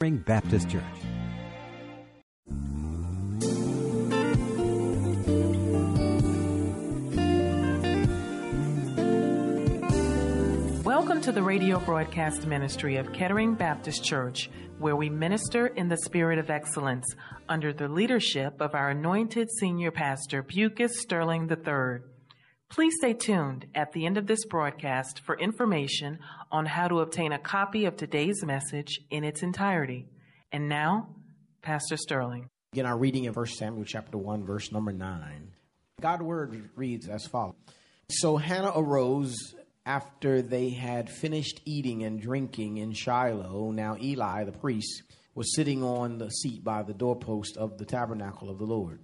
Baptist Church. Welcome to the radio broadcast ministry of Kettering Baptist Church, where we minister in the spirit of excellence under the leadership of our anointed senior pastor, Bucus Sterling III. Please stay tuned at the end of this broadcast for information on how to obtain a copy of today's message in its entirety. And now, Pastor Sterling. Again, our reading in 1 Samuel chapter 1, verse number 9. God's word reads as follows So Hannah arose after they had finished eating and drinking in Shiloh. Now Eli, the priest, was sitting on the seat by the doorpost of the tabernacle of the Lord.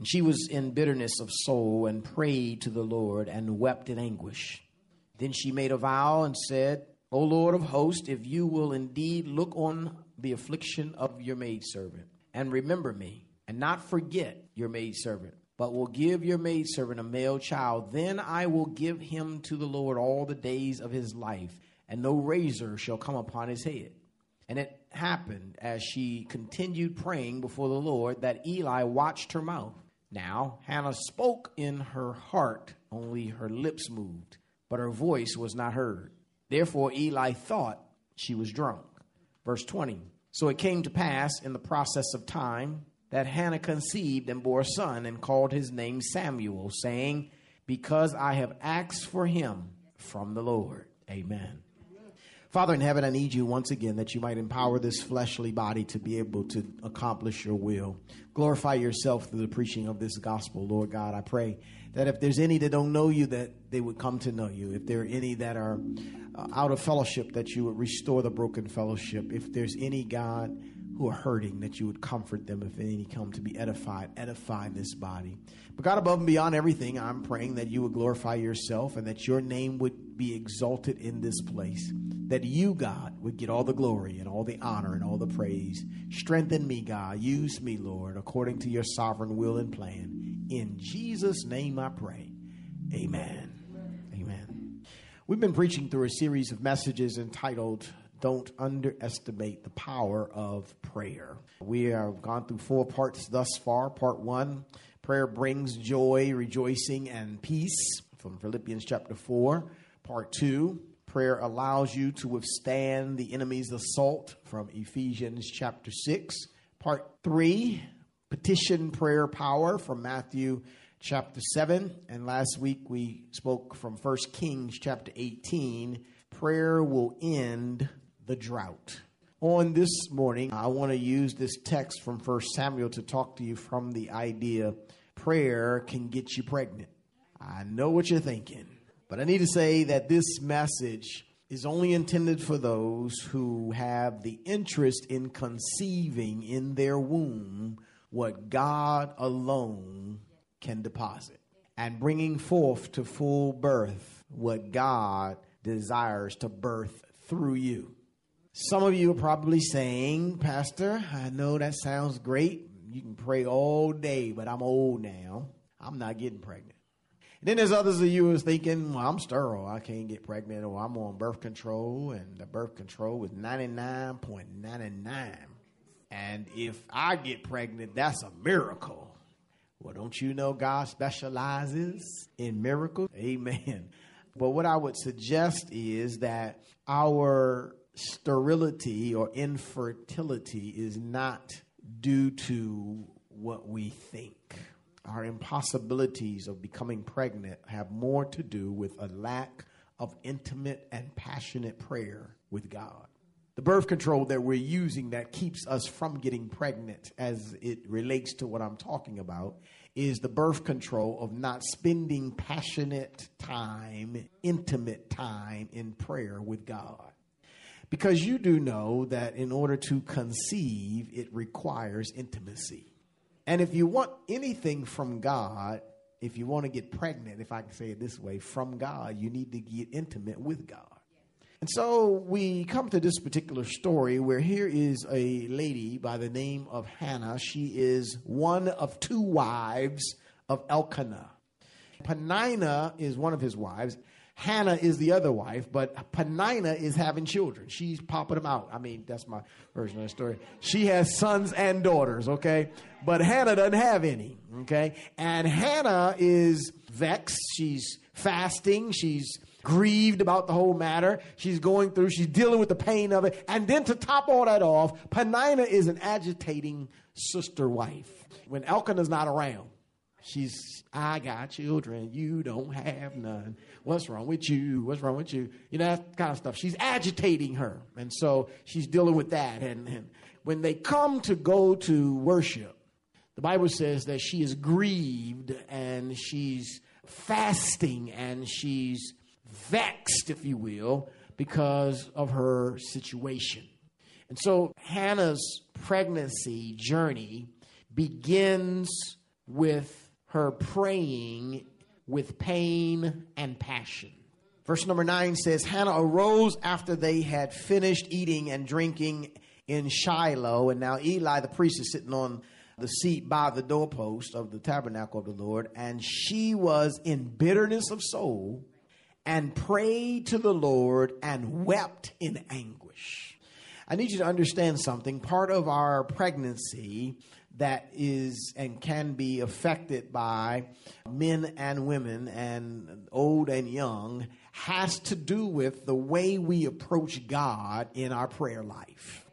And she was in bitterness of soul and prayed to the Lord and wept in anguish. Then she made a vow and said, O Lord of hosts, if you will indeed look on the affliction of your maidservant and remember me and not forget your maidservant, but will give your maidservant a male child. Then I will give him to the Lord all the days of his life, and no razor shall come upon his head. And it happened as she continued praying before the Lord that Eli watched her mouth. Now Hannah spoke in her heart, only her lips moved, but her voice was not heard. Therefore Eli thought she was drunk. Verse 20. So it came to pass in the process of time that Hannah conceived and bore a son and called his name Samuel, saying, Because I have asked for him from the Lord. Amen. Father in heaven, I need you once again that you might empower this fleshly body to be able to accomplish your will. Glorify yourself through the preaching of this gospel, Lord God. I pray that if there's any that don't know you, that they would come to know you. If there are any that are uh, out of fellowship, that you would restore the broken fellowship. If there's any, God, who are hurting, that you would comfort them. If any come to be edified, edify this body. But God, above and beyond everything, I'm praying that you would glorify yourself and that your name would be exalted in this place. That you, God, would get all the glory and all the honor and all the praise. Strengthen me, God. Use me, Lord, according to your sovereign will and plan. In Jesus' name I pray. Amen. Amen. We've been preaching through a series of messages entitled don't underestimate the power of prayer. We have gone through four parts thus far. Part one prayer brings joy, rejoicing, and peace from Philippians chapter 4. Part two prayer allows you to withstand the enemy's assault from Ephesians chapter 6. Part three petition prayer power from Matthew chapter 7. And last week we spoke from 1 Kings chapter 18 prayer will end the drought. On this morning, I want to use this text from 1 Samuel to talk to you from the idea prayer can get you pregnant. I know what you're thinking, but I need to say that this message is only intended for those who have the interest in conceiving in their womb what God alone can deposit and bringing forth to full birth what God desires to birth through you. Some of you are probably saying, Pastor, I know that sounds great. You can pray all day, but I'm old now. I'm not getting pregnant. And then there's others of you who's thinking, well, I'm sterile. I can't get pregnant, or I'm on birth control, and the birth control is 99.99. And if I get pregnant, that's a miracle. Well, don't you know God specializes in miracles? Amen. But what I would suggest is that our sterility or infertility is not due to what we think. Our impossibilities of becoming pregnant have more to do with a lack of intimate and passionate prayer with God. The birth control that we're using that keeps us from getting pregnant, as it relates to what I'm talking about, is the birth control of not spending passionate time, intimate time in prayer with God. Because you do know that in order to conceive, it requires intimacy. And if you want anything from God, if you want to get pregnant, if I can say it this way, from God, you need to get intimate with God. And so we come to this particular story where here is a lady by the name of Hannah. She is one of two wives of Elkanah. Penina is one of his wives. Hannah is the other wife, but Penina is having children. She's popping them out. I mean, that's my version of the story. She has sons and daughters, okay? But Hannah doesn't have any, okay? And Hannah is vexed. She's fasting. She's grieved about the whole matter. She's going through, she's dealing with the pain of it. And then to top all that off, Penina is an agitating sister wife when Elkanah's not around. She's, I got children, you don't have none. What's wrong with you? What's wrong with you? You know, that kind of stuff. She's agitating her. And so she's dealing with that. And, and when they come to go to worship, the Bible says that she is grieved and she's fasting and she's vexed, if you will, because of her situation. And so Hannah's pregnancy journey begins with her praying with pain and passion. Verse number nine says Hannah arose after they had finished eating and drinking in Shiloh. And now Eli, the priest, is sitting on the seat by the doorpost of the tabernacle of the Lord. And she was in bitterness of soul and prayed to the Lord and wept in anguish. I need you to understand something. Part of our pregnancy that is and can be affected by men and women and old and young has to do with the way we approach God in our prayer life.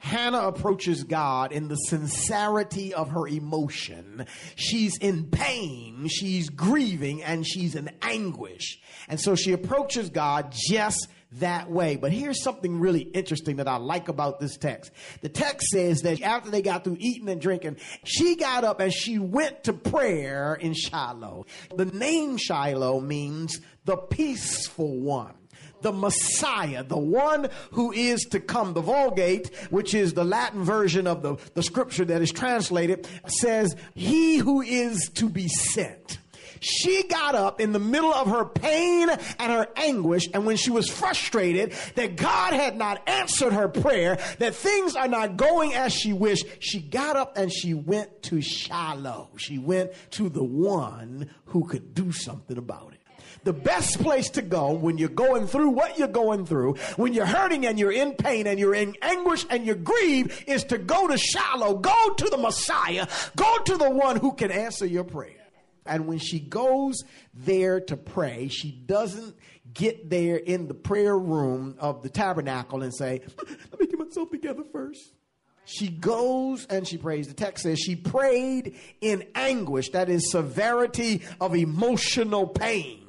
Hannah approaches God in the sincerity of her emotion. She's in pain, she's grieving, and she's in anguish. And so she approaches God just that way. But here's something really interesting that I like about this text. The text says that after they got through eating and drinking, she got up and she went to prayer in Shiloh. The name Shiloh means the peaceful one the Messiah, the one who is to come. The Vulgate, which is the Latin version of the, the scripture that is translated, says, He who is to be sent. She got up in the middle of her pain and her anguish, and when she was frustrated that God had not answered her prayer, that things are not going as she wished, she got up and she went to Shiloh. She went to the one who could do something about it the best place to go when you're going through what you're going through, when you're hurting and you're in pain and you're in anguish and you're grieved, is to go to Shiloh, go to the Messiah, go to the one who can answer your prayer. And when she goes there to pray, she doesn't get there in the prayer room of the tabernacle and say, Let me get myself together first. She goes and she prays. The text says she prayed in anguish, that is, severity of emotional pain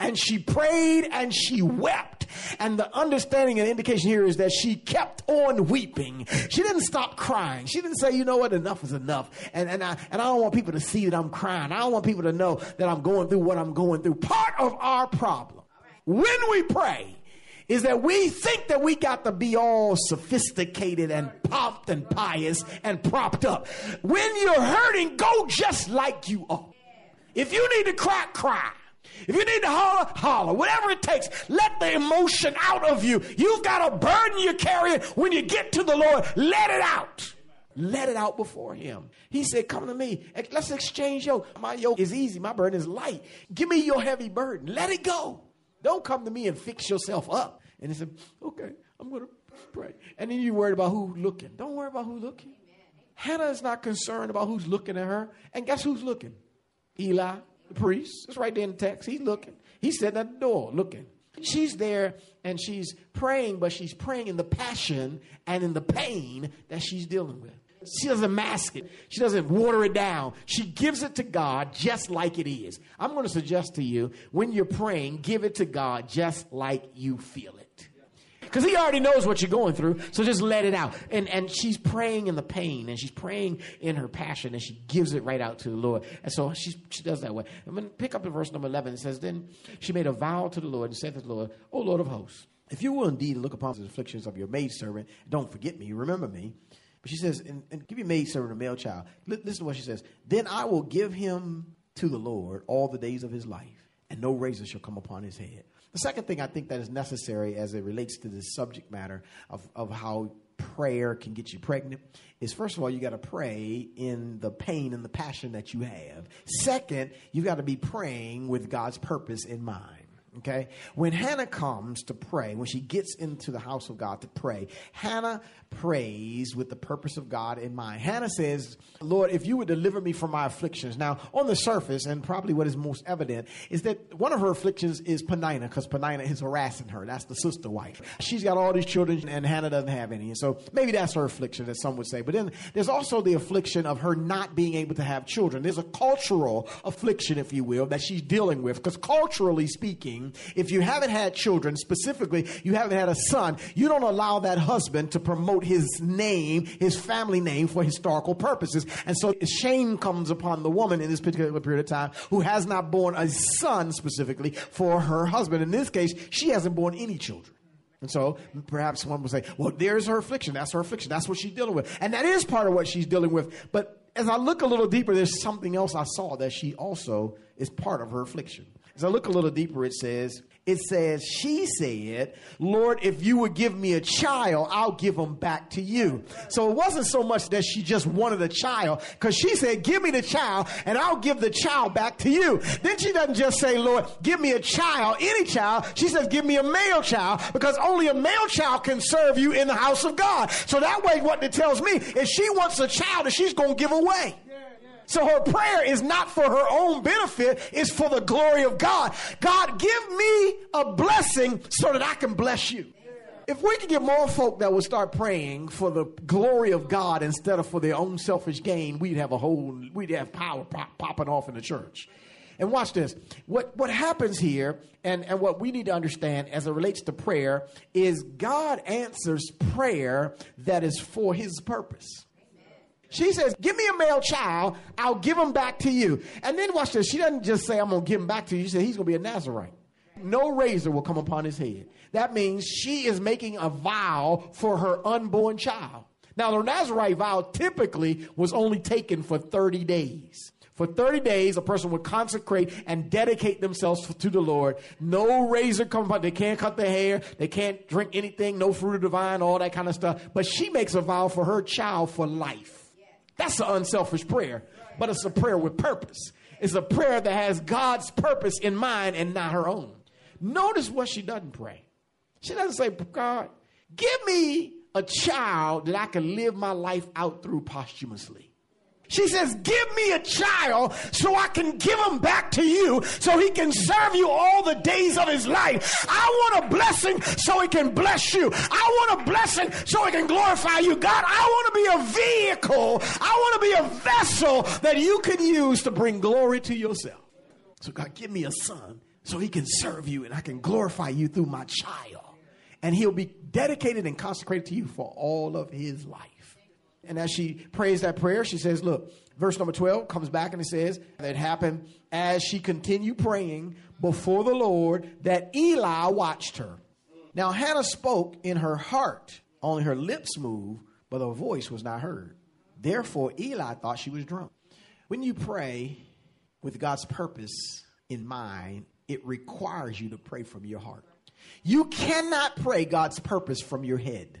and she prayed and she wept. And the understanding and indication here is that she kept on weeping. She didn't stop crying. She didn't say, you know what, enough is enough. And, and, I, and I don't want people to see that I'm crying. I don't want people to know that I'm going through what I'm going through. Part of our problem when we pray is that we think that we got to be all sophisticated and pumped and pious and propped up. When you're hurting, go just like you are. If you need to cry, cry. If you need to holler, holler. Whatever it takes, let the emotion out of you. You've got a burden you're carrying. When you get to the Lord, let it out. Let it out before Him. He said, Come to me. Let's exchange yoke. My yoke is easy, my burden is light. Give me your heavy burden. Let it go. Don't come to me and fix yourself up. And he said, Okay, I'm going to pray. And then you're worried about who's looking. Don't worry about who's looking. Hannah is not concerned about who's looking at her. And guess who's looking? Eli the priest. It's right there in the text. He's looking. He's sitting at the door looking. She's there and she's praying, but she's praying in the passion and in the pain that she's dealing with. She doesn't mask it. She doesn't water it down. She gives it to God just like it is. I'm going to suggest to you when you're praying, give it to God just like you feel it because he already knows what you're going through. So just let it out. And and she's praying in the pain, and she's praying in her passion, and she gives it right out to the Lord. And so she she does that way. I'm going to pick up in verse number 11. It says, Then she made a vow to the Lord and said to the Lord, O Lord of hosts, If you will indeed look upon the afflictions of your maidservant, don't forget me, remember me. But she says, and, and give your maidservant a male child. L- listen to what she says. Then I will give him to the Lord all the days of his life, and no razor shall come upon his head. The second thing I think that is necessary as it relates to this subject matter of, of how prayer can get you pregnant is first of all, you got to pray in the pain and the passion that you have. Second, you've got to be praying with God's purpose in mind. Okay? When Hannah comes to pray, when she gets into the house of God to pray, Hannah prays with the purpose of God in mind. Hannah says, Lord, if you would deliver me from my afflictions. Now, on the surface, and probably what is most evident, is that one of her afflictions is Penina, because Penina is harassing her. That's the sister wife. She's got all these children, and Hannah doesn't have any. And so maybe that's her affliction, as some would say. But then there's also the affliction of her not being able to have children. There's a cultural affliction, if you will, that she's dealing with, because culturally speaking, if you haven't had children, specifically, you haven't had a son, you don't allow that husband to promote his name, his family name, for historical purposes. And so shame comes upon the woman in this particular period of time who has not born a son specifically for her husband. In this case, she hasn't born any children. And so perhaps one would say, well, there's her affliction. That's her affliction. That's what she's dealing with. And that is part of what she's dealing with. But as I look a little deeper, there's something else I saw that she also is part of her affliction. As I look a little deeper, it says, it says, she said, Lord, if you would give me a child, I'll give him back to you. So it wasn't so much that she just wanted a child, because she said, give me the child and I'll give the child back to you. Then she doesn't just say, Lord, give me a child, any child. She says, give me a male child, because only a male child can serve you in the house of God. So that way, what it tells me is she wants a child that she's going to give away. So her prayer is not for her own benefit, it's for the glory of God. God, give me a blessing so that I can bless you. If we could get more folk that would start praying for the glory of God instead of for their own selfish gain, we'd have a whole, we'd have power pop, popping off in the church. And watch this. What, what happens here, and, and what we need to understand as it relates to prayer, is God answers prayer that is for his purpose. She says, Give me a male child, I'll give him back to you. And then watch this. She doesn't just say, I'm going to give him back to you. She said, He's going to be a Nazarite. No razor will come upon his head. That means she is making a vow for her unborn child. Now, the Nazarite vow typically was only taken for 30 days. For 30 days, a person would consecrate and dedicate themselves to the Lord. No razor come upon. They can't cut their hair. They can't drink anything. No fruit of the vine, all that kind of stuff. But she makes a vow for her child for life. That's an unselfish prayer, but it's a prayer with purpose. It's a prayer that has God's purpose in mind and not her own. Notice what she doesn't pray. She doesn't say, God, give me a child that I can live my life out through posthumously. She says, Give me a child so I can give him back to you so he can serve you all the days of his life. I want a blessing so he can bless you. I want a blessing so he can glorify you. God, I want to be a vehicle. I want to be a vessel that you can use to bring glory to yourself. So, God, give me a son so he can serve you and I can glorify you through my child. And he'll be dedicated and consecrated to you for all of his life. And as she prays that prayer, she says, Look, verse number 12 comes back and it says, That happened as she continued praying before the Lord that Eli watched her. Now, Hannah spoke in her heart, only her lips moved, but her voice was not heard. Therefore, Eli thought she was drunk. When you pray with God's purpose in mind, it requires you to pray from your heart. You cannot pray God's purpose from your head.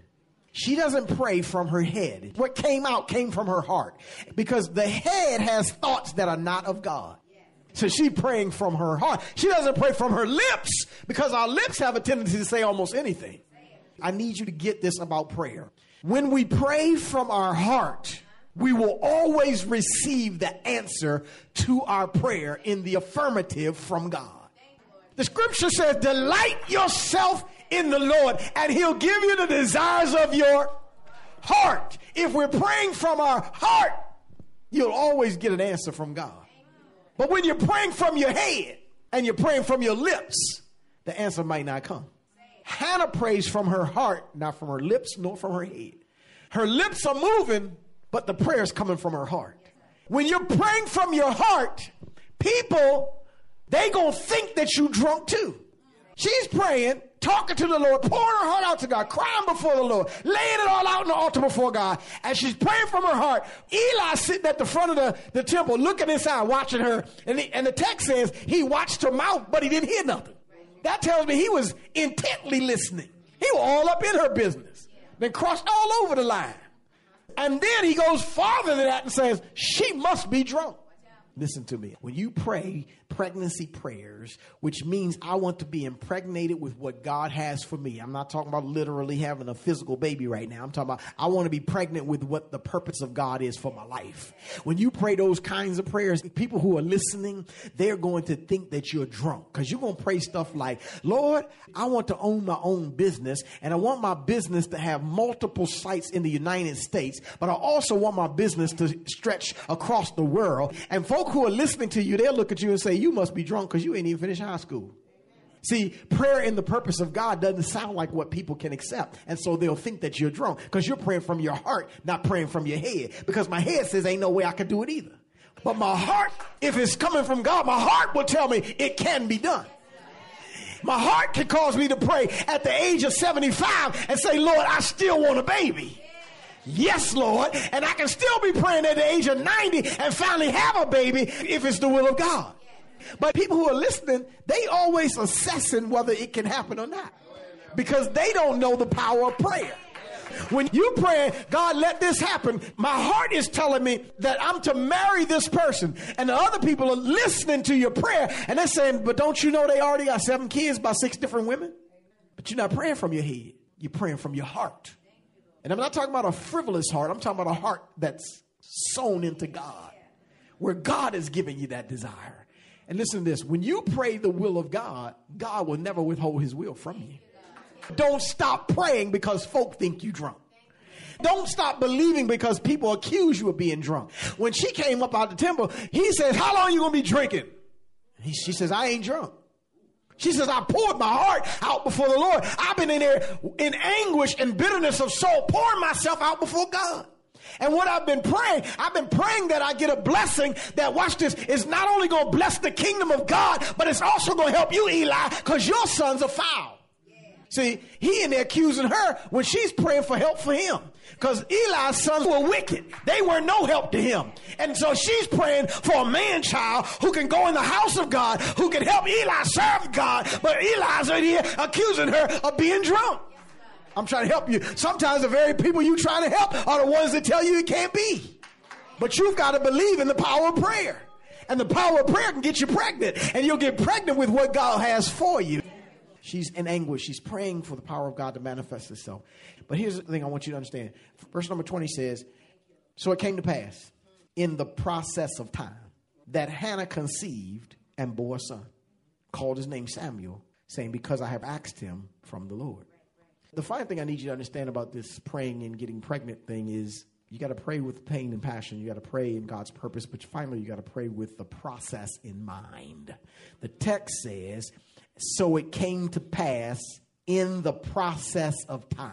She doesn't pray from her head. What came out came from her heart because the head has thoughts that are not of God. So she praying from her heart. She doesn't pray from her lips because our lips have a tendency to say almost anything. I need you to get this about prayer. When we pray from our heart, we will always receive the answer to our prayer in the affirmative from God. The scripture says, Delight yourself in the Lord, and He'll give you the desires of your heart. If we're praying from our heart, you'll always get an answer from God. But when you're praying from your head and you're praying from your lips, the answer might not come. Hannah prays from her heart, not from her lips nor from her head. Her lips are moving, but the prayer is coming from her heart. When you're praying from your heart, people, they gonna think that you drunk too. She's praying talking to the Lord, pouring her heart out to God, crying before the Lord, laying it all out on the altar before God. And she's praying from her heart. Eli sitting at the front of the, the temple, looking inside, watching her. And, he, and the text says he watched her mouth, but he didn't hear nothing. That tells me he was intently listening. He was all up in her business, then crossed all over the line. And then he goes farther than that and says, she must be drunk. Listen to me. When you pray pregnancy prayers, which means I want to be impregnated with what God has for me. I'm not talking about literally having a physical baby right now. I'm talking about I want to be pregnant with what the purpose of God is for my life. When you pray those kinds of prayers, people who are listening, they're going to think that you're drunk because you're going to pray stuff like, Lord, I want to own my own business and I want my business to have multiple sites in the United States, but I also want my business to stretch across the world. And folk who are listening to you, they'll look at you and say, you must be drunk because you ain't even finished high school. See, prayer in the purpose of God doesn't sound like what people can accept. And so they'll think that you're drunk because you're praying from your heart, not praying from your head. Because my head says, ain't no way I can do it either. But my heart, if it's coming from God, my heart will tell me it can be done. My heart can cause me to pray at the age of 75 and say, Lord, I still want a baby. Yes, Lord. And I can still be praying at the age of 90 and finally have a baby if it's the will of God. But people who are listening, they always assessing whether it can happen or not. Because they don't know the power of prayer. When you pray, God, let this happen, my heart is telling me that I'm to marry this person. And the other people are listening to your prayer and they're saying, but don't you know they already got seven kids by six different women? But you're not praying from your head, you're praying from your heart. And I'm not talking about a frivolous heart, I'm talking about a heart that's sown into God, where God is giving you that desire. And listen to this when you pray the will of God, God will never withhold his will from you. Don't stop praying because folk think you drunk. Don't stop believing because people accuse you of being drunk. When she came up out the temple, he says, How long you to be drinking? He, she says, I ain't drunk. She says, I poured my heart out before the Lord. I've been in there in anguish and bitterness of soul, pouring myself out before God. And what I've been praying, I've been praying that I get a blessing that, watch this, is not only going to bless the kingdom of God, but it's also going to help you, Eli, because your sons are foul. See, he in there accusing her when she's praying for help for him. Because Eli's sons were wicked. They were no help to him. And so she's praying for a man child who can go in the house of God, who can help Eli serve God. But Eli's right here accusing her of being drunk. I'm trying to help you. Sometimes the very people you trying to help are the ones that tell you it can't be. But you've got to believe in the power of prayer. And the power of prayer can get you pregnant. And you'll get pregnant with what God has for you. She's in anguish. She's praying for the power of God to manifest itself. But here's the thing I want you to understand. Verse number 20 says, So it came to pass in the process of time that Hannah conceived and bore a son, called his name Samuel, saying, Because I have asked him from the Lord. The final thing I need you to understand about this praying and getting pregnant thing is you got to pray with pain and passion. You got to pray in God's purpose, but finally, you got to pray with the process in mind. The text says, so it came to pass in the process of time.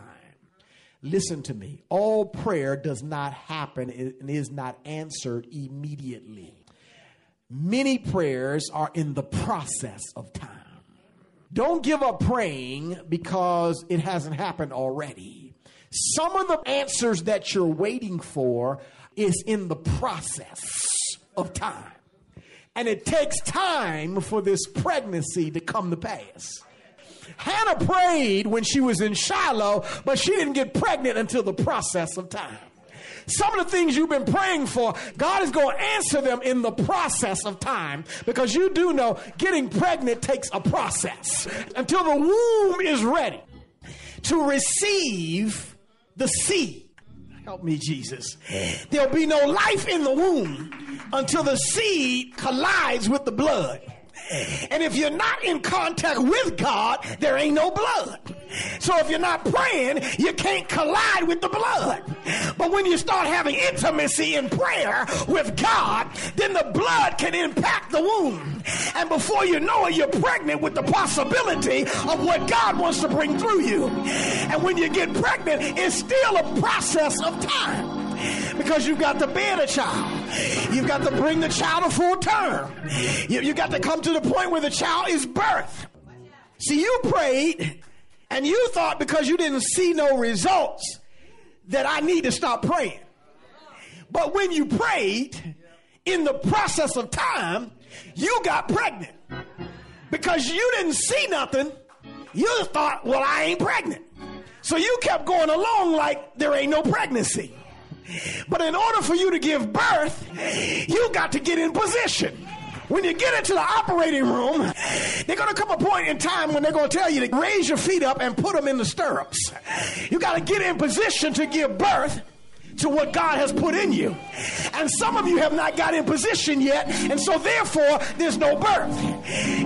Listen to me. All prayer does not happen and is not answered immediately. Many prayers are in the process of time. Don't give up praying because it hasn't happened already. Some of the answers that you're waiting for is in the process of time. And it takes time for this pregnancy to come to pass. Hannah prayed when she was in Shiloh, but she didn't get pregnant until the process of time. Some of the things you've been praying for, God is going to answer them in the process of time because you do know getting pregnant takes a process until the womb is ready to receive the seed. Help me, Jesus. There'll be no life in the womb until the seed collides with the blood. And if you're not in contact with God, there ain't no blood. So if you're not praying, you can't collide with the blood. But when you start having intimacy in prayer with God, then the blood can impact the womb. And before you know it, you're pregnant with the possibility of what God wants to bring through you. And when you get pregnant, it's still a process of time because you've got to bear a child. You've got to bring the child to full term. You, you got to come to the point where the child is birthed. See, you prayed And you thought because you didn't see no results that I need to stop praying. But when you prayed, in the process of time, you got pregnant. Because you didn't see nothing, you thought, well, I ain't pregnant. So you kept going along like there ain't no pregnancy. But in order for you to give birth, you got to get in position. When you get into the operating room, they're going to come a point in time when they're going to tell you to raise your feet up and put them in the stirrups. You got to get in position to give birth to what God has put in you. And some of you have not got in position yet, and so therefore there's no birth.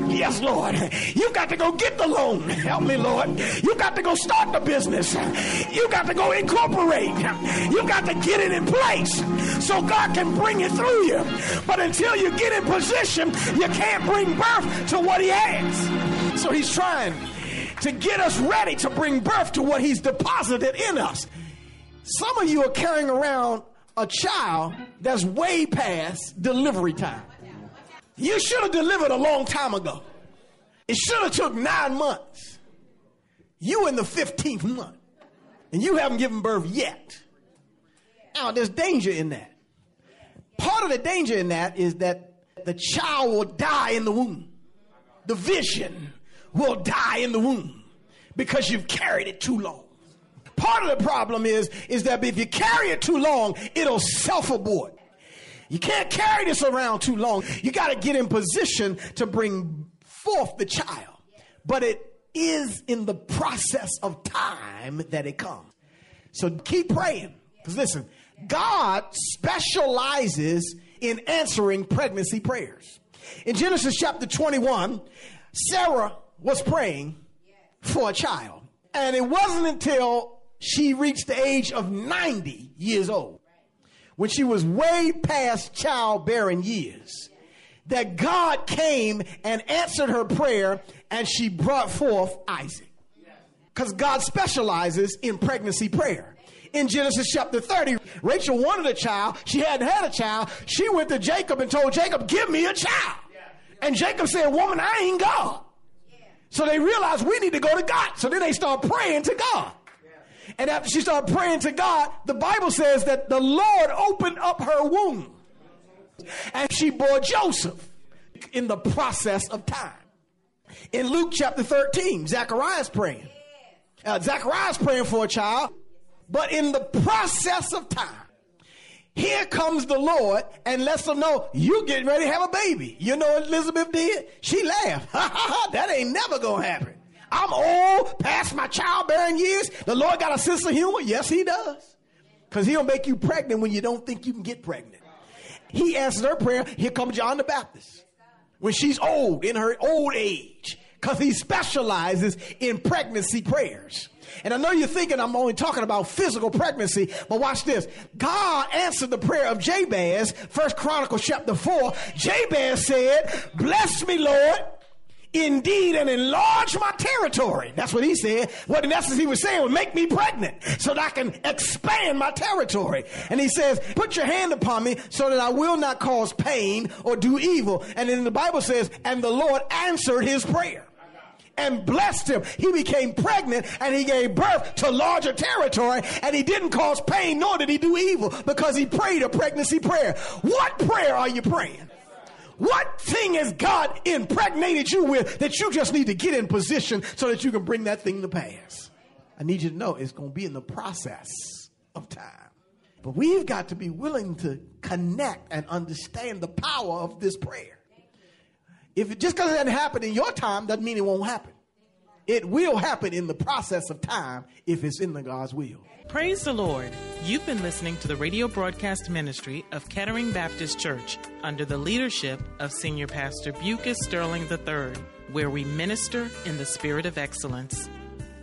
Yes, Lord. You got to go get the loan. Help me, Lord. You got to go start the business. You got to go incorporate. You got to get it in place so God can bring it through you. But until you get in position, you can't bring birth to what He has. So He's trying to get us ready to bring birth to what He's deposited in us. Some of you are carrying around a child that's way past delivery time. You should have delivered a long time ago. It should have took nine months. You in the 15th month, and you haven't given birth yet. Now, there's danger in that. Part of the danger in that is that the child will die in the womb. The vision will die in the womb because you've carried it too long. Part of the problem is, is that if you carry it too long, it'll self-abort. You can't carry this around too long. You got to get in position to bring forth the child. But it is in the process of time that it comes. So keep praying. Because listen, God specializes in answering pregnancy prayers. In Genesis chapter 21, Sarah was praying for a child. And it wasn't until she reached the age of 90 years old, when she was way past childbearing years, that God came and answered her prayer and she brought forth Isaac. Because God specializes in pregnancy prayer. In Genesis chapter 30, Rachel wanted a child. She hadn't had a child. She went to Jacob and told Jacob, Give me a child. And Jacob said, Woman, I ain't God. So they realized we need to go to God. So then they start praying to God. And after she started praying to God, the Bible says that the Lord opened up her womb. And she bore Joseph in the process of time. In Luke chapter 13, Zacharias praying. Uh, Zacharias praying for a child, but in the process of time, here comes the Lord and lets them know you getting ready to have a baby. You know what Elizabeth did? She laughed. that ain't never gonna happen. I'm old, past my childbearing years. The Lord got a sense of humor. Yes, He does. Because He'll make you pregnant when you don't think you can get pregnant. He answered her prayer. Here comes John the Baptist. When she's old, in her old age. Because he specializes in pregnancy prayers. And I know you're thinking I'm only talking about physical pregnancy, but watch this. God answered the prayer of Jabez, First Chronicles chapter 4. Jabez said, Bless me, Lord, indeed and enlarge my territory. That's what he said. What in essence he was saying was make me pregnant so that I can expand my territory. And he says, put your hand upon me so that I will not cause pain or do evil. And then the Bible says, and the Lord answered his prayer and blessed him. He became pregnant and he gave birth to larger territory and he didn't cause pain nor did he do evil because he prayed a pregnancy prayer. What prayer are you praying? What thing has God impregnated you with that you just need to get in position so that you can bring that thing to pass? I need you to know it's going to be in the process of time. But we've got to be willing to connect and understand the power of this prayer. If it just because it doesn't happen in your time doesn't mean it won't happen. It will happen in the process of time if it's in the God's will. Praise the Lord. You've been listening to the radio broadcast ministry of Kettering Baptist Church under the leadership of Senior Pastor Bucus Sterling III, where we minister in the spirit of excellence.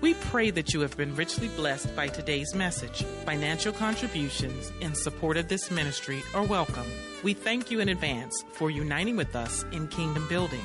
We pray that you have been richly blessed by today's message. Financial contributions in support of this ministry are welcome. We thank you in advance for uniting with us in kingdom building.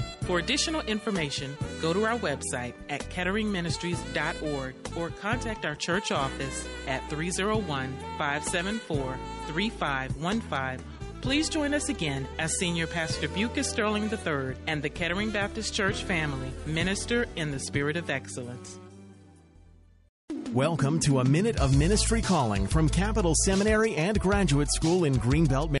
For additional information, go to our website at ketteringministries.org or contact our church office at 301 574 3515. Please join us again as Senior Pastor Bucus Sterling III and the Kettering Baptist Church family minister in the spirit of excellence. Welcome to a minute of ministry calling from Capital Seminary and Graduate School in Greenbelt.